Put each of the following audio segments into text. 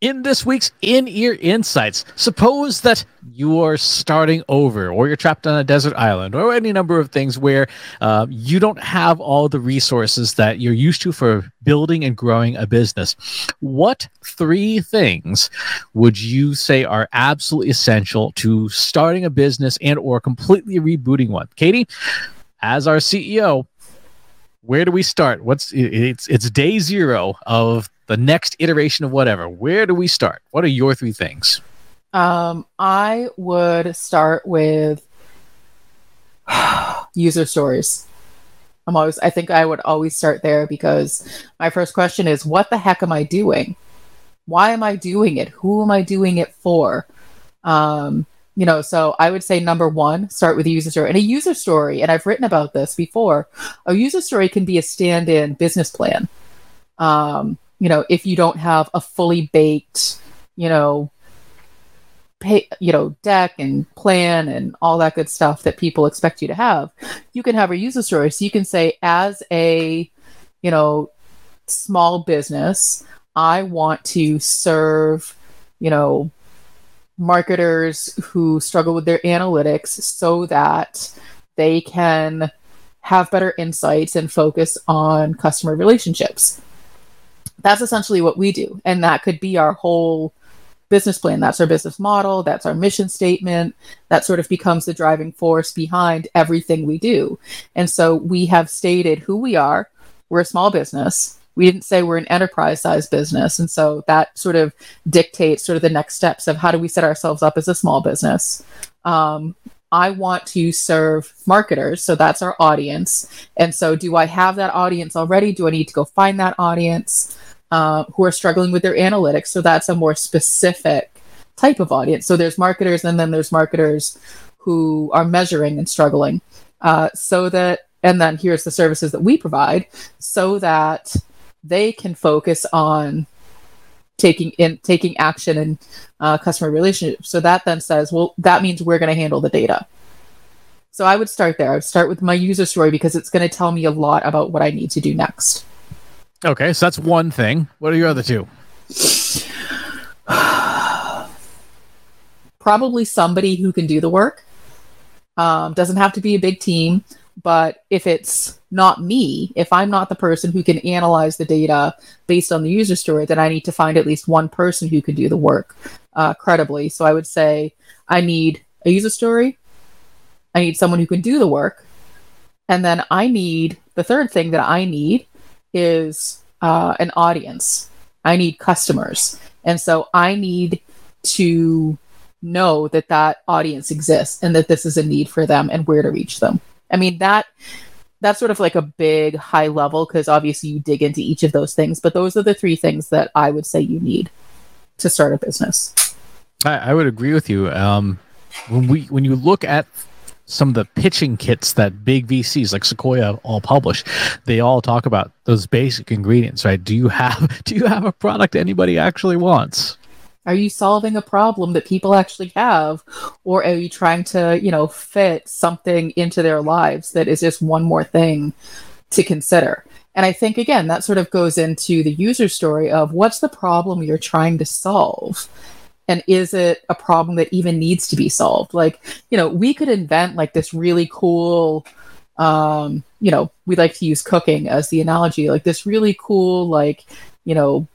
In this week's In Ear Insights, suppose that you are starting over, or you're trapped on a desert island, or any number of things where uh, you don't have all the resources that you're used to for building and growing a business. What three things would you say are absolutely essential to starting a business and or completely rebooting one? Katie, as our CEO, where do we start? What's it's it's day zero of the next iteration of whatever. Where do we start? What are your three things? Um, I would start with user stories. I'm always I think I would always start there because my first question is what the heck am I doing? Why am I doing it? Who am I doing it for? Um, you know, so I would say number one, start with a user story. And a user story, and I've written about this before, a user story can be a stand-in business plan. Um, you know, if you don't have a fully baked, you know, pay, you know, deck and plan and all that good stuff that people expect you to have, you can have a user story. So you can say, as a, you know, small business, I want to serve, you know, marketers who struggle with their analytics so that they can have better insights and focus on customer relationships that's essentially what we do. And that could be our whole business plan. That's our business model. That's our mission statement. That sort of becomes the driving force behind everything we do. And so we have stated who we are. We're a small business. We didn't say we're an enterprise sized business. And so that sort of dictates sort of the next steps of how do we set ourselves up as a small business. Um, I want to serve marketers. So that's our audience. And so, do I have that audience already? Do I need to go find that audience? uh, who are struggling with their analytics. So that's a more specific type of audience. So there's marketers, and then there's marketers who are measuring and struggling. Uh, so that, and then here's the services that we provide, so that they can focus on taking in taking action in uh, customer relationships. So that then says, well, that means we're going to handle the data. So I would start there. I would start with my user story because it's going to tell me a lot about what I need to do next. Okay, so that's one thing. What are your other two? Probably somebody who can do the work. Um, doesn't have to be a big team, but if it's not me, if I'm not the person who can analyze the data based on the user story, then I need to find at least one person who can do the work uh, credibly. So I would say I need a user story. I need someone who can do the work. And then I need the third thing that I need is uh, an audience. I need customers. And so I need to know that that audience exists and that this is a need for them and where to reach them. I mean, that that's sort of like a big high level because obviously you dig into each of those things, but those are the three things that I would say you need to start a business. I, I would agree with you. Um, when we when you look at some of the pitching kits that big VCs like Sequoia all publish, they all talk about those basic ingredients, right? Do you have do you have a product anybody actually wants? Are you solving a problem that people actually have or are you trying to, you know, fit something into their lives that is just one more thing to consider? And I think again that sort of goes into the user story of what's the problem you're trying to solve? and is it a problem that even needs to be solved like you know we could invent like this really cool um you know we like to use cooking as the analogy like this really cool like you know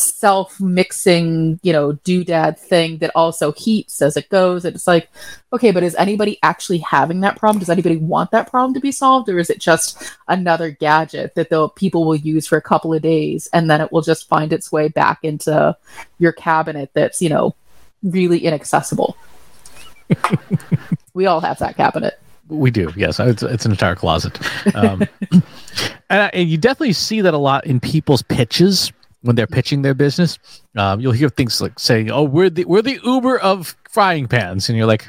self mixing, you know, doodad thing that also heats as it goes. And it's like, okay, but is anybody actually having that problem? Does anybody want that problem to be solved? Or is it just another gadget that the people will use for a couple of days and then it will just find its way back into your cabinet that's, you know, really inaccessible? we all have that cabinet. We do, yes. It's, it's an entire closet. Um, and, and you definitely see that a lot in people's pitches when they're pitching their business. Um, you'll hear things like saying, "Oh, we're the we're the Uber of frying pans," and you're like,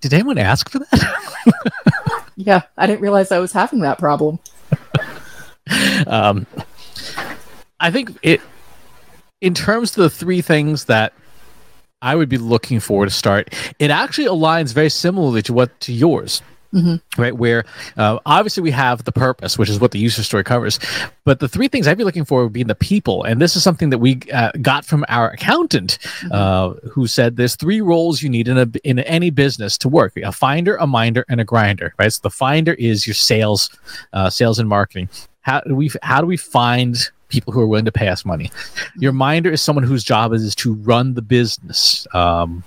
"Did anyone ask for that?" yeah, I didn't realize I was having that problem. um, I think it, in terms of the three things that I would be looking for to start, it actually aligns very similarly to what to yours. Mm-hmm. Right, where uh, obviously we have the purpose, which is what the user story covers, but the three things I'd be looking for would be the people, and this is something that we uh, got from our accountant, mm-hmm. uh, who said there's three roles you need in a in any business to work: a finder, a minder, and a grinder. Right, so the finder is your sales, uh, sales and marketing. How do we how do we find people who are willing to pay us money? Your minder is someone whose job is, is to run the business. Um,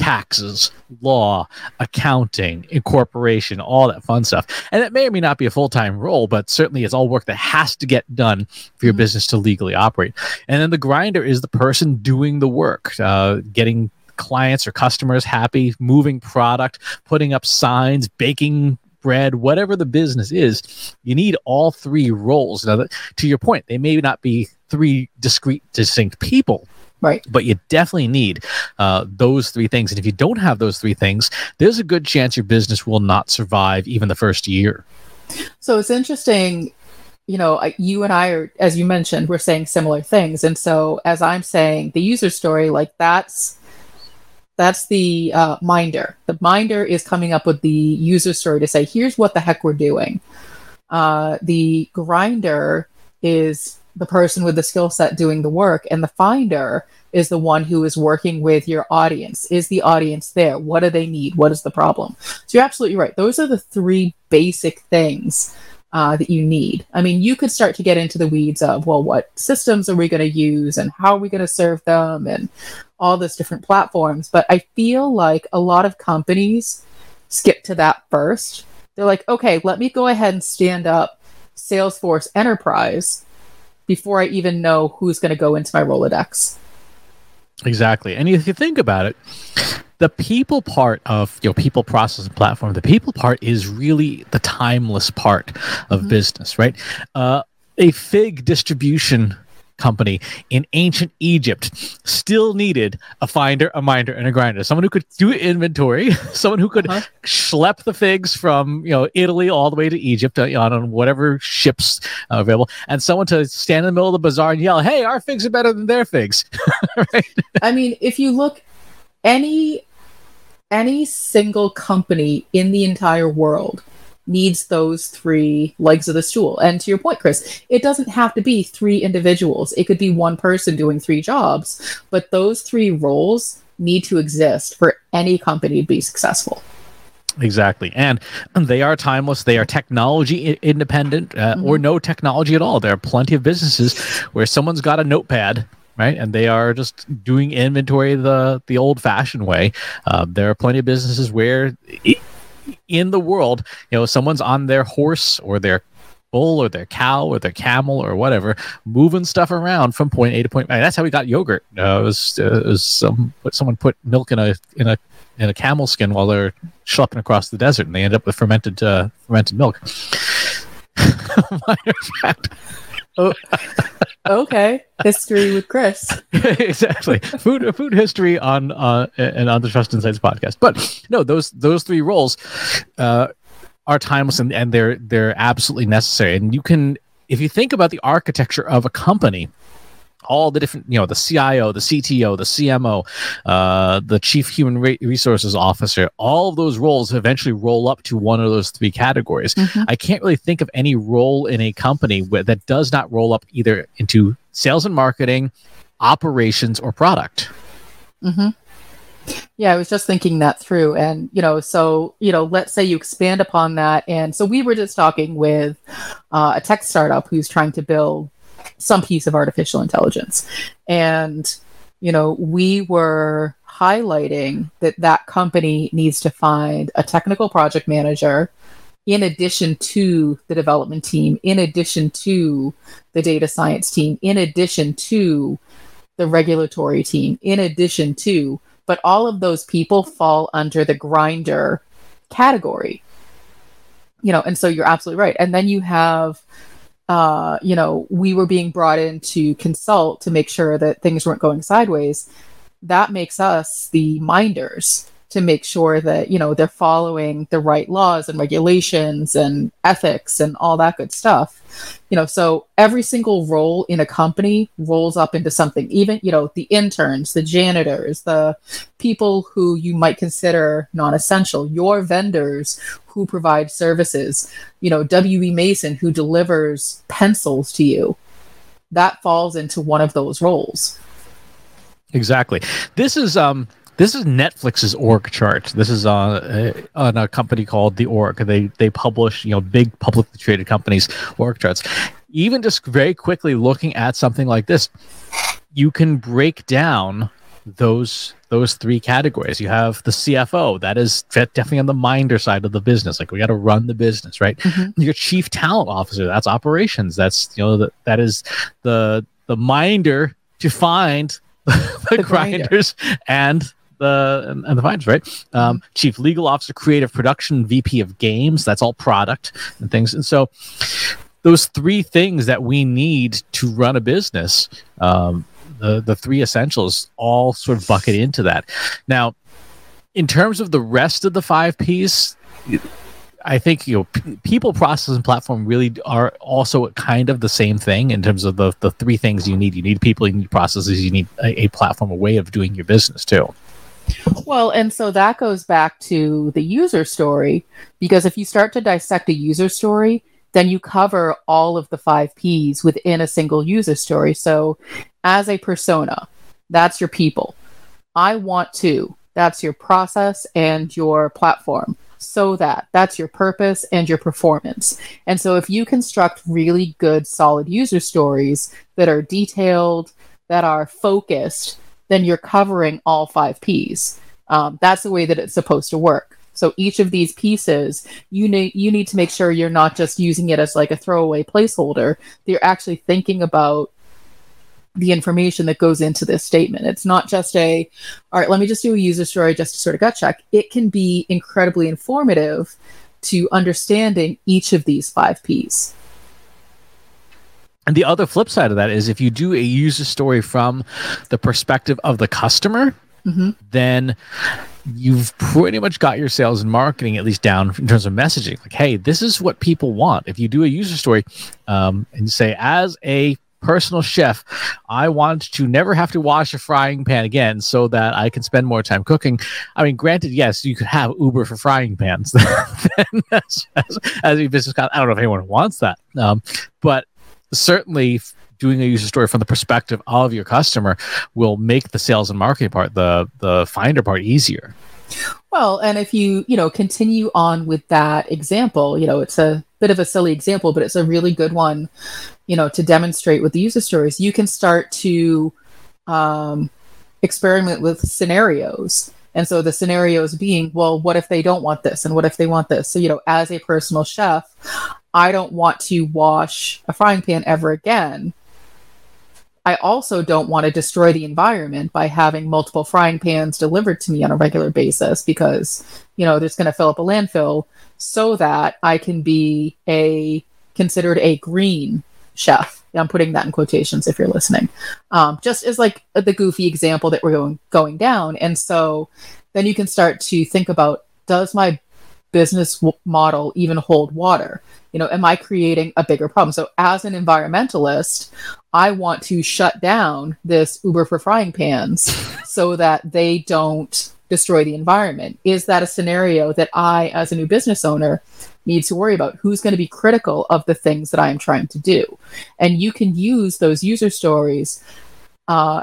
taxes, law, accounting, incorporation, all that fun stuff. And it may or may not be a full time role, but certainly it's all work that has to get done for your mm-hmm. business to legally operate. And then the grinder is the person doing the work, uh, getting clients or customers happy, moving product, putting up signs, baking bread, whatever the business is, you need all three roles. Now, to your point, they may not be three discrete, distinct people, Right. But you definitely need uh, those three things. And if you don't have those three things, there's a good chance your business will not survive even the first year. So it's interesting. You know, you and I are, as you mentioned, we're saying similar things. And so, as I'm saying, the user story, like that's that's the uh, minder. The minder is coming up with the user story to say, here's what the heck we're doing. Uh, the grinder is the person with the skill set doing the work and the finder is the one who is working with your audience. Is the audience there? What do they need? What is the problem? So you're absolutely right. Those are the three basic things uh, that you need. I mean you could start to get into the weeds of well what systems are we going to use and how are we going to serve them and all those different platforms. But i feel like a lot of companies skip to that first. They're like okay let me go ahead and stand up salesforce enterprise before I even know who's going to go into my Rolodex. Exactly. And if you think about it, the people part of your know people process and platform, the people part is really the timeless part of mm-hmm. business, right? Uh, a fig distribution company in ancient Egypt still needed a finder, a minder, and a grinder. Someone who could do inventory, someone who could uh-huh. schlep the figs from you know Italy all the way to Egypt uh, on whatever ships uh, available, and someone to stand in the middle of the bazaar and yell, "Hey, our figs are better than their figs!" right? I mean, if you look any any single company in the entire world needs those three legs of the stool. And to your point, Chris, it doesn't have to be three individuals, it could be one person doing three jobs, but those three roles need to exist for any company to be successful. Exactly. And they are timeless. They are technology independent uh, mm-hmm. or no technology at all. There are plenty of businesses where someone's got a notepad right? And they are just doing inventory the the old fashioned way. Uh, there are plenty of businesses where in the world, you know, someone's on their horse or their bull or their cow or their camel or whatever, moving stuff around from point A to point B. That's how we got yogurt. Uh, it was, uh, it was some, someone put milk in a in a in a camel skin while they're schlepping across the desert, and they end up with fermented uh, fermented milk. Fact. Oh, okay, history with Chris. exactly, food food history on uh, and on the Trust Insights podcast. But no, those those three roles uh, are timeless and, and they're they're absolutely necessary. And you can, if you think about the architecture of a company, all the different, you know, the CIO, the CTO, the CMO, uh, the Chief Human Resources Officer, all of those roles eventually roll up to one of those three categories. Mm-hmm. I can't really think of any role in a company where, that does not roll up either into sales and marketing, operations, or product. Mm-hmm. Yeah, I was just thinking that through. And, you know, so, you know, let's say you expand upon that. And so we were just talking with uh, a tech startup who's trying to build some piece of artificial intelligence. And, you know, we were highlighting that that company needs to find a technical project manager in addition to the development team, in addition to the data science team, in addition to the regulatory team, in addition to, but all of those people fall under the grinder category. You know, and so you're absolutely right. And then you have uh, you know, we were being brought in to consult to make sure that things weren't going sideways. That makes us the minders. To make sure that you know they're following the right laws and regulations and ethics and all that good stuff. You know so every single role in a company rolls up into something. Even you know the interns the janitors the people who you might consider non-essential your vendors who provide services. You know we mason who delivers pencils to you. That falls into one of those roles. Exactly. This is um this is Netflix's org chart. This is on, uh, on a company called The Org. They they publish you know big publicly traded companies org charts. Even just very quickly looking at something like this, you can break down those those three categories. You have the CFO, that is definitely on the minder side of the business. Like we got to run the business, right? Mm-hmm. Your chief talent officer, that's operations. That's you know that that is the the minder to find the, the grinders and the and, and the vibes, right? Um, Chief Legal Officer, Creative Production, VP of Games. That's all product and things. And so those three things that we need to run a business, um, the the three essentials, all sort of bucket into that. Now, in terms of the rest of the five P's. I think you know p- people, process, and platform really are also kind of the same thing in terms of the the three things you need. You need people, you need processes, you need a, a platform, a way of doing your business too. Well, and so that goes back to the user story because if you start to dissect a user story, then you cover all of the five P's within a single user story. So, as a persona, that's your people. I want to, that's your process and your platform. So that that's your purpose and your performance. And so, if you construct really good, solid user stories that are detailed, that are focused, then you're covering all five P's. Um, that's the way that it's supposed to work. So each of these pieces, you need you need to make sure you're not just using it as like a throwaway placeholder. That you're actually thinking about the information that goes into this statement. It's not just a, all right, let me just do a user story just to sort of gut check. It can be incredibly informative to understanding each of these five P's. And the other flip side of that is if you do a user story from the perspective of the customer, mm-hmm. then you've pretty much got your sales and marketing at least down in terms of messaging. Like, hey, this is what people want. If you do a user story um, and say, as a personal chef, I want to never have to wash a frying pan again so that I can spend more time cooking. I mean, granted, yes, you could have Uber for frying pans as, as, as, a business. I don't know if anyone wants that. Um, but certainly doing a user story from the perspective of your customer will make the sales and marketing part the the finder part easier. Well and if you you know continue on with that example you know it's a bit of a silly example but it's a really good one you know to demonstrate with the user stories. You can start to um, experiment with scenarios. And so the scenarios being well what if they don't want this and what if they want this? So you know as a personal chef I don't want to wash a frying pan ever again. I also don't want to destroy the environment by having multiple frying pans delivered to me on a regular basis because, you know, there's going to fill up a landfill so that I can be a considered a green chef. I'm putting that in quotations if you're listening. Um, just as like the goofy example that we're going going down, and so then you can start to think about: Does my business model even hold water? You know, am I creating a bigger problem? So, as an environmentalist, I want to shut down this Uber for frying pans so that they don't destroy the environment. Is that a scenario that I, as a new business owner, need to worry about? Who's going to be critical of the things that I am trying to do? And you can use those user stories uh,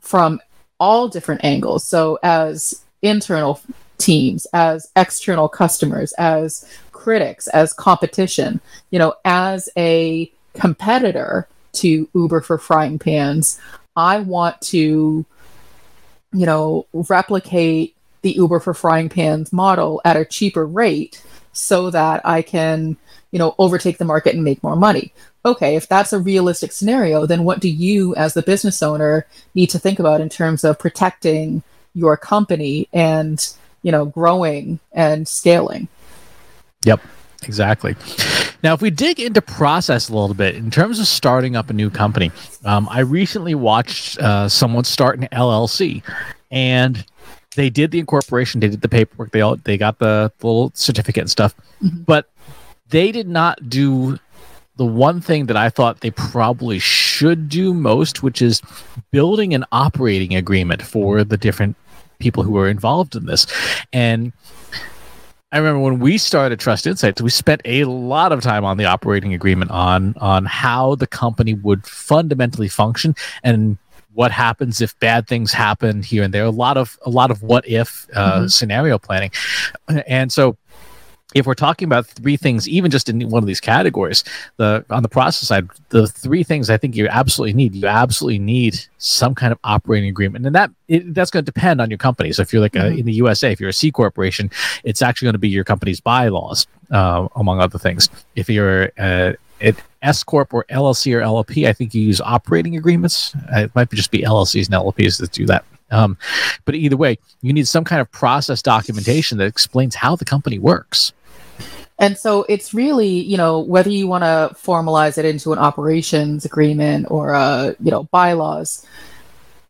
from all different angles. So, as internal teams, as external customers, as critics, as competition, you know, as a competitor to Uber for frying pans, I want to, you know, replicate the Uber for frying pans model at a cheaper rate so that I can, you know, overtake the market and make more money. Okay, if that's a realistic scenario, then what do you, as the business owner, need to think about in terms of protecting your company and you know, growing and scaling. Yep, exactly. Now, if we dig into process a little bit in terms of starting up a new company, um, I recently watched uh, someone start an LLC, and they did the incorporation, they did the paperwork, they all they got the, the little certificate and stuff, Mhm. but they did not do the one thing that I thought they probably should do most, which is building an operating agreement for the different people who are involved in this. And I remember when we started Trust Insights, we spent a lot of time on the operating agreement on on how the company would fundamentally function and what happens if bad things happen here and there. A lot of a lot of what if uh, Mhm. scenario planning, and so if we're talking about three things, even just in one of these categories, the on the process side, the three things I think you absolutely need, you absolutely need some kind of operating agreement, and that it, that's going to depend on your company. So if you're like a, Mhm. in the USA, if you're a C corporation, it's actually going to be your company's bylaws, uh, among other things. If you're uh, an S corp or LLC or LLP, I think you use operating agreements. Uh, It might be just be LLCs and LLPs that do that. Um, but either way, you need some kind of process documentation that explains how the company works. And so it's really, you know, whether you want to formalize it into an operations agreement or a, you know, bylaws,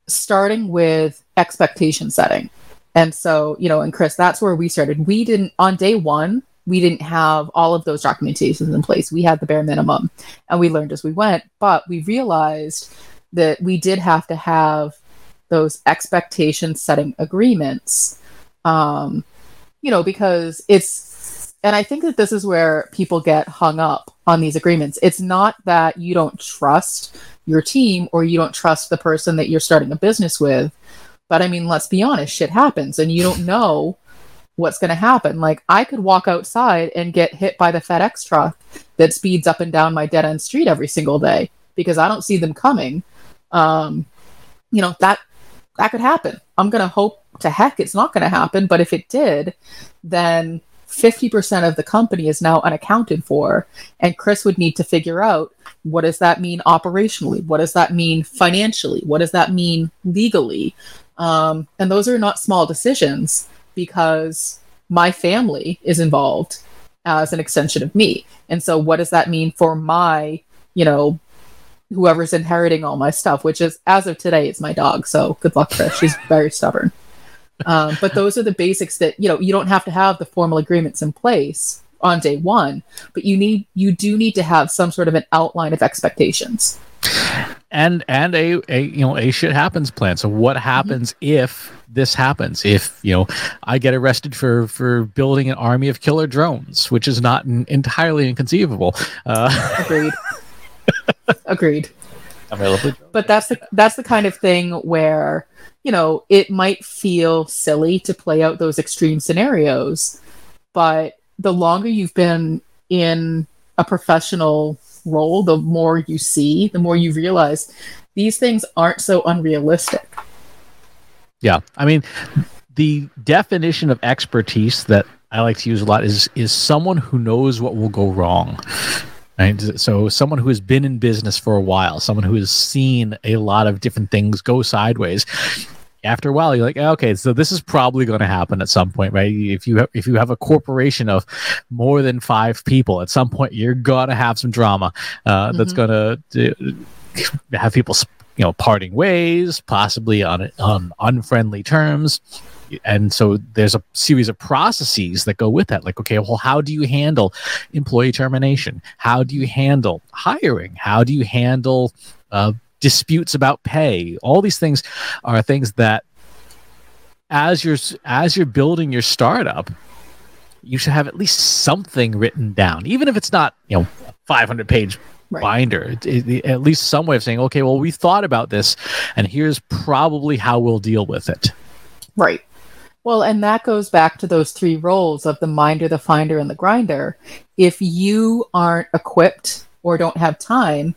starting with expectation setting. And so, you know, and Chris, that's where we started. We didn't on day one, we didn't have all of those documentations in place. We had the bare minimum and we learned as we went, but we realized that we did have to have those expectation setting agreements. Um, you know, because it's and I think that this is where people get hung up on these agreements. It's not that you don't trust your team or you don't trust the person that you're starting a business with. But I mean, let's be honest, shit happens and you don't know what's going to happen. Like, I could walk outside and get hit by the FedEx truck that speeds up and down my dead end street every single day because I don't see them coming. Um, you know, that that could happen. I'm going to hope to heck it's not going to happen. But if it did, then 50% of the company is now unaccounted for. And Chris would need to figure out what does that mean operationally? What does that mean financially? What does that mean legally? Um, and those are not small decisions because my family is involved as an extension of me. And so, what does that mean for my, you know, whoever's inheriting all my stuff, which is as of today, it's my dog. So, good luck, Chris. She's very stubborn. Um, but those are the basics that you know you don't have to have the formal agreements in place on day one, but you need you do need to have some sort of an outline of expectations. and and a, a you know a shit happens plan so what happens if this happens if you know i get arrested for for building an army of killer drones which is not n- entirely inconceivable uh Agreed. Agreed. available but that's the that's the kind of thing where you know it might feel silly to play out those extreme scenarios but the longer you've been in a professional role the more you see the more you realize these things aren't so unrealistic. Yeah. I mean the definition of expertise that i like to use a lot is is someone who knows what will go wrong Right? So, someone who has been in business for a while, someone who has seen a lot of different things go sideways. After a while, you're like, okay, so this is probably going to happen at some point, right? If you have, if you have a corporation of more than five people, at some point you're gonna have some drama uh, that's Mhm. gonna uh, have people, you know, parting ways, possibly on on unfriendly terms and so there's a series of processes that go with that. Like okay well how do you handle employee termination? How do you handle hiring? How do you handle uh, disputes about pay? All these things are things that as you're as you're building your startup you should have at least something written down even if it's not you know 500 page Right. binder. It- it- at least some way of saying okay well we thought about this and here's probably how we'll deal with it. Right. Well, and that goes back to those three roles of the minder, the finder, and the grinder. If you aren't equipped or don't have time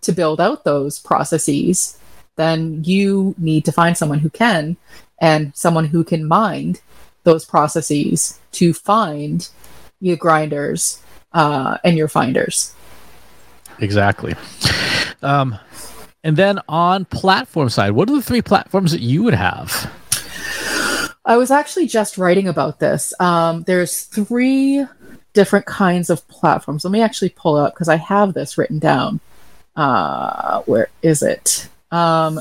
to build out those processes, then you need to find someone who can and someone who can mind those processes to find your grinders uh, and your finders. Exactly. Um, and then on platform side, what are the three platforms that you would have? I was actually just writing about this. Um, there's three different kinds of platforms. Let me actually pull up because I have this written down. Uh, where is it? Um,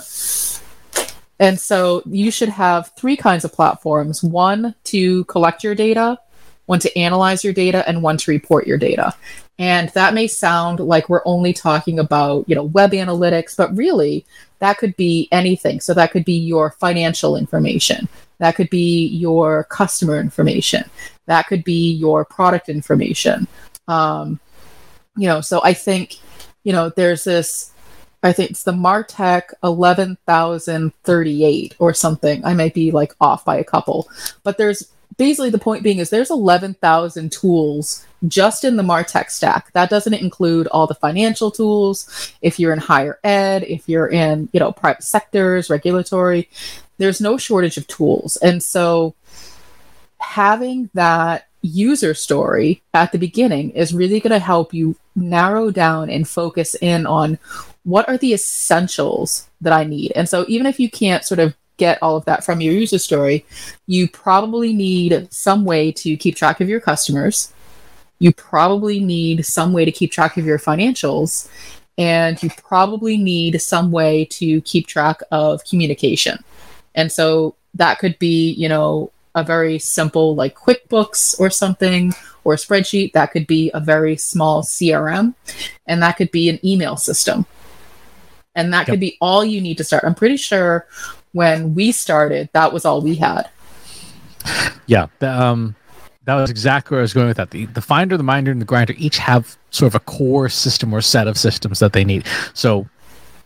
And so you should have three kinds of platforms one to collect your data, one to analyze your data, and one to report your data. And that may sound like we're only talking about, you know, web analytics, but really that could be anything. So that could be your financial information. That could be your customer information. That could be your product information. Um, you know, so I think, you know, there's this I think it's the Martech 11,038 or something. I might be like off by a couple. But there's basically the point being is there's 11,000 tools just in the Martech stack. That doesn't include all the financial tools. If you're in higher ed, if you're in, you know, private sectors, regulatory, there's no shortage of tools. And so having that user story at the beginning is really going to help you narrow down and focus in on what are the essentials that I need? And so even if you can't sort of get all of that from your user story, you probably need some way to keep track of your customers. You probably need some way to keep track of your financials. And you probably need some way to keep track of communication. And so that could be, you know, a very simple like QuickBooks or something or a spreadsheet. That could be a very small CRM. And that could be an email system and that yep. could be all you need to start. I'm pretty sure when we started, that was all we had. Yeah, um, that was exactly where I was going with that. The, the finder, the minder, and the grinder each have sort of a core system or set of systems that they need. So,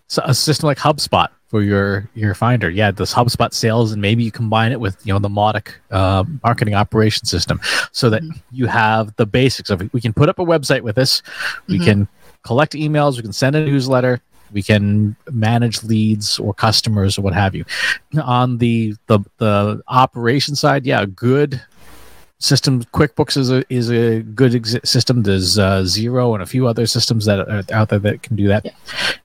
so a system like HubSpot for your your finder, yeah, this HubSpot sales, and maybe you combine it with you know the Mautic uh, marketing operation system, so that mm-hmm. you have the basics of it. We can put up a website with this. We mm-hmm. can collect emails. We can send a newsletter we can manage leads or customers or what have you. On the the the operation side, yeah, good system. QuickBooks is a is a good exi- system. There's uh, Xero and a few other systems that are out there that can do that. Yeah.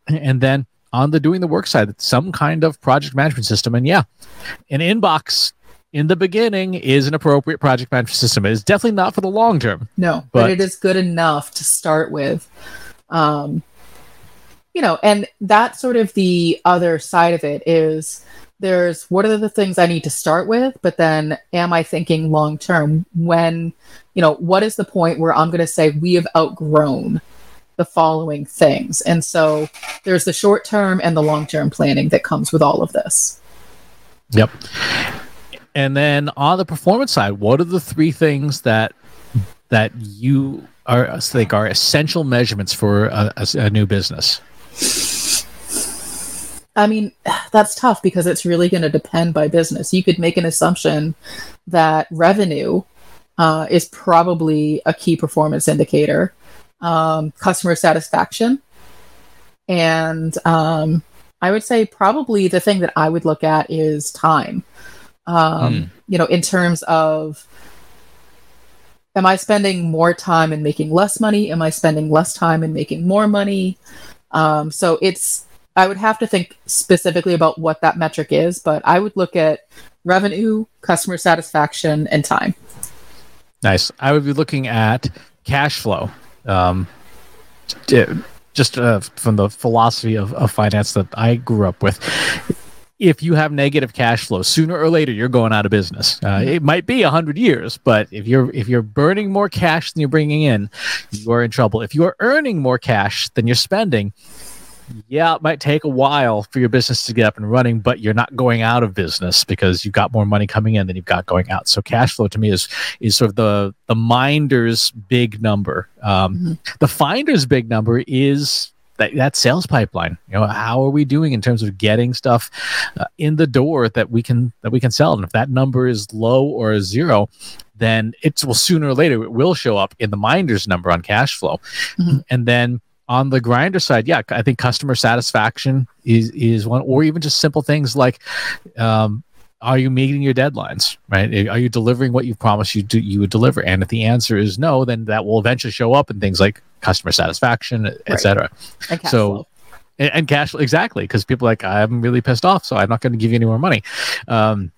And then on the doing the work side, some kind of project management system. And yeah, an inbox in the beginning is an appropriate project management system. It is definitely not for the long term. No, but, but it is good enough to start with. Um, you know, and that's sort of the other side of it is there's what are the things I need to start with, but then am I thinking long term when, you know, what is the point where I'm going to say we have outgrown the following things? And so there's the short term and the long term planning that comes with all of this. Yep. And then on the performance side, what are the three things that that you are think are essential measurements for a, a, a new business? I mean, that's tough because it's really going to depend by business. You could make an assumption that revenue uh, is probably a key performance indicator, um, customer satisfaction, and um, I would say probably the thing that I would look at is time. Um, mm. You know, in terms of am I spending more time and making less money? Am I spending less time and making more money? Um, so it's I would have to think specifically about what that metric is, but I would look at revenue, customer satisfaction, and time. Nice. I would be looking at cash flow. Um, just uh, from the philosophy of, of finance that I grew up with if you have negative cash flow sooner or later you're going out of business uh, mm-hmm. it might be 100 years but if you're if you're burning more cash than you're bringing in you're in trouble if you're earning more cash than you're spending yeah it might take a while for your business to get up and running but you're not going out of business because you've got more money coming in than you've got going out so cash flow to me is is sort of the the minder's big number um, mm-hmm. the finder's big number is that, that sales pipeline you know how are we doing in terms of getting stuff uh, in the door that we can that we can sell and if that number is low or zero then it will sooner or later it will show up in the minder's number on cash flow mm-hmm. and then on the grinder side yeah i think customer satisfaction is is one or even just simple things like um, are you meeting your deadlines right? Are you delivering what you promised you do you would deliver? And if the answer is no then that will eventually show up in things like customer satisfaction right. etc so and, and, cash exactly because people like i'm really pissed off so i'm not going to give you any more money. Um,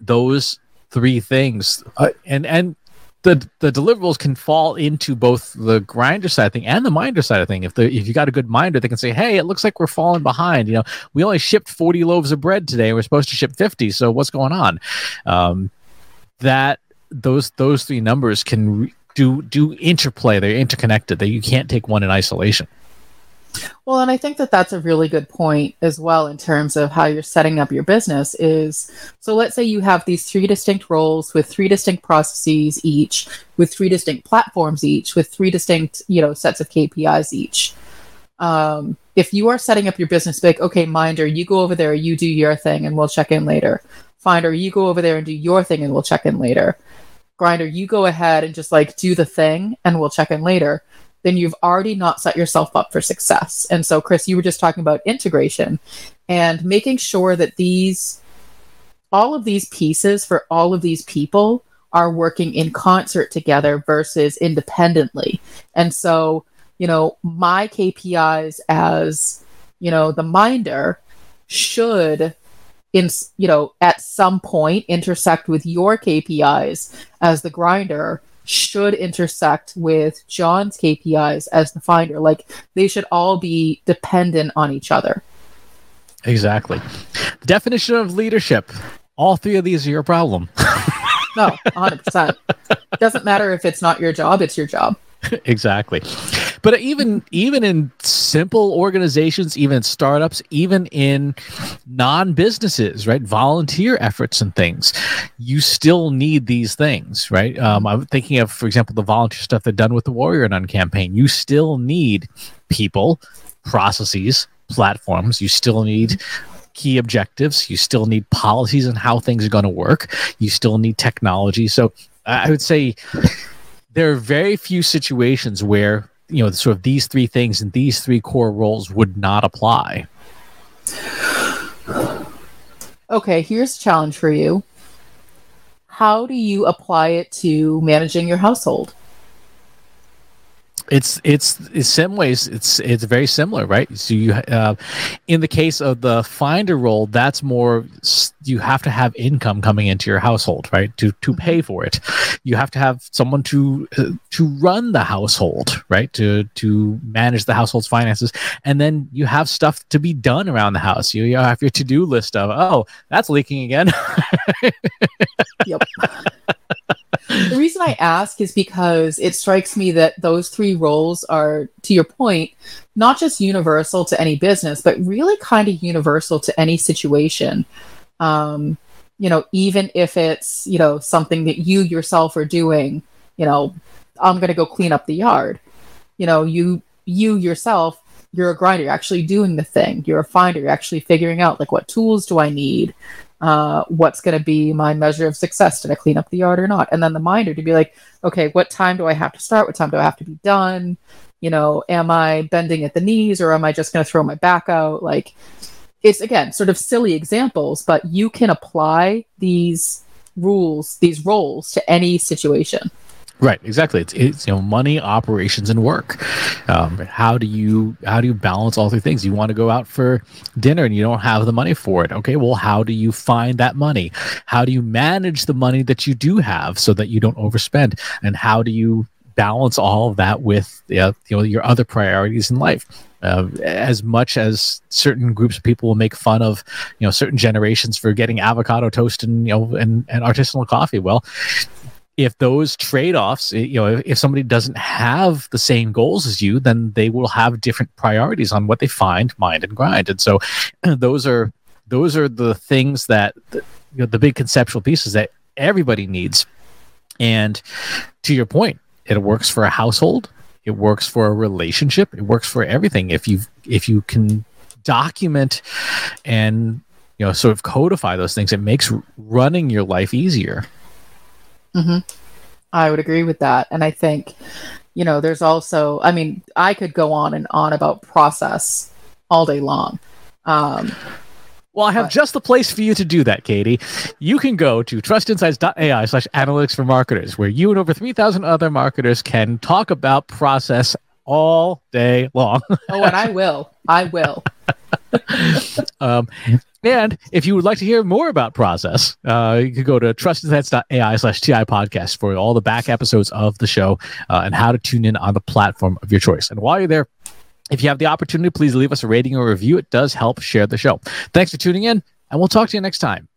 those three things uh, and and the the deliverables can fall into both the grinder side thing and the minder side of thing. If the if you got a good minder, they can say, "Hey, it looks like we're falling behind. You know, we only shipped forty loaves of bread today. We're supposed to ship fifty. So what's going on?" Um, that those those three numbers can re- do do interplay. They're interconnected. That you can't take one in isolation. Well, and I think that that's a really good point as well in terms of how you're setting up your business is so let's say you have these three distinct roles with three distinct processes each, with three distinct platforms each, with three distinct, you know, sets of KPIs each. Um, if you are setting up your business like, okay, Minder, you go over there, you do your thing and we'll check in later. Finder, you go over there and do your thing and we'll check in later. Grinder, you go ahead and just like do the thing and we'll check in later then you've already not set yourself up for success. And so, Chris, you were just talking about integration and making sure that these, all of these pieces for all of these people are working in concert together versus independently. And so, you know, my KPIs as, you know, the minder should in you know at some point intersect with your KPIs as the grinder should intersect with John's KPIs as the finder. Like they should all be dependent on each other. Exactly. The definition of leadership. All three of these are your problem. no, 100%. Doesn't matter if it's not your job, it's your job. exactly but even even in simple organizations even startups even in non-businesses right? Volunteer efforts and things. You still need these things right? Um, i'm thinking of for example the volunteer stuff they've done with the warrior nun campaign. You still need people processes platforms. You still need key objectives. You still need policies and how things are going to work. You still need technology. So i would say there are very few situations where you know sort of these three things and these three core roles would not apply. Okay here's a challenge for you. How do you apply it to managing your household it's it's in some ways it's it's very similar right? So you uh, in the case of the finder role that's more you have to have income coming into your household right? To to pay mm-hmm. for it. You have to have someone to uh, to run the household right? To to manage the household's finances. And then you have stuff to be done around the house. You, you have your to-do list of oh that's leaking again. Yep the reason I ask is because it strikes me that those three roles are, to your point, not just universal to any business, but really kind of universal to any situation. Um, you know, even if it's, you know, something that you yourself are doing, you know, I'm going to go clean up the yard. You know, you, you yourself, you're a grinder, you're actually doing the thing. You're a finder, you're actually figuring out like what tools do I need? Uh, what's going to be my measure of success? Did I clean up the yard or not? And then the minder to be like, okay, what time do I have to start? What time do I have to be done? You know, am I bending at the knees or am I just going to throw my back out? Like, it's again sort of silly examples, but you can apply these rules, these roles to any situation. Right, exactly. It's, it's you know money, operations, and work. Um, how do you how do you balance all three things? You want to go out for dinner and you don't have the money for it. Okay, well, how do you find that money? How do you manage the money that you do have so that you don't overspend? And how do you balance all of that with you know your other priorities in life? Uh, as much as certain groups of people will make fun of you know certain generations for getting avocado toast and you know and, and artisanal coffee well if those trade-offs eh, you know if somebody doesn't have the same goals as you then they will have different priorities on what they find mind and grind. And so those are those are the things that you know, the big conceptual pieces that everybody needs. And to your point it works for a household it works for a relationship it works for everything. If you if you can document and you know sort of codify those things it makes running your life easier Mm-hmm. I would agree with that. And I think, you know, there's also, I mean, I could go on and on about process all day long. Um, well, I have but, just the place for you to do that, Katie. You can go to trustinsights.ai slash analytics for marketers, where you and over 3,000 other marketers can talk about process all day long. oh, and I will. I will. Um, and if you would like to hear more about process, uh, you could go to trustinsights.ai slash TI podcast for all the back episodes of the show uh, and how to tune in on the platform of your choice. And while you're there, if you have the opportunity, please leave us a rating or review. It does help share the show. Thanks for tuning in, and we'll talk to you next time.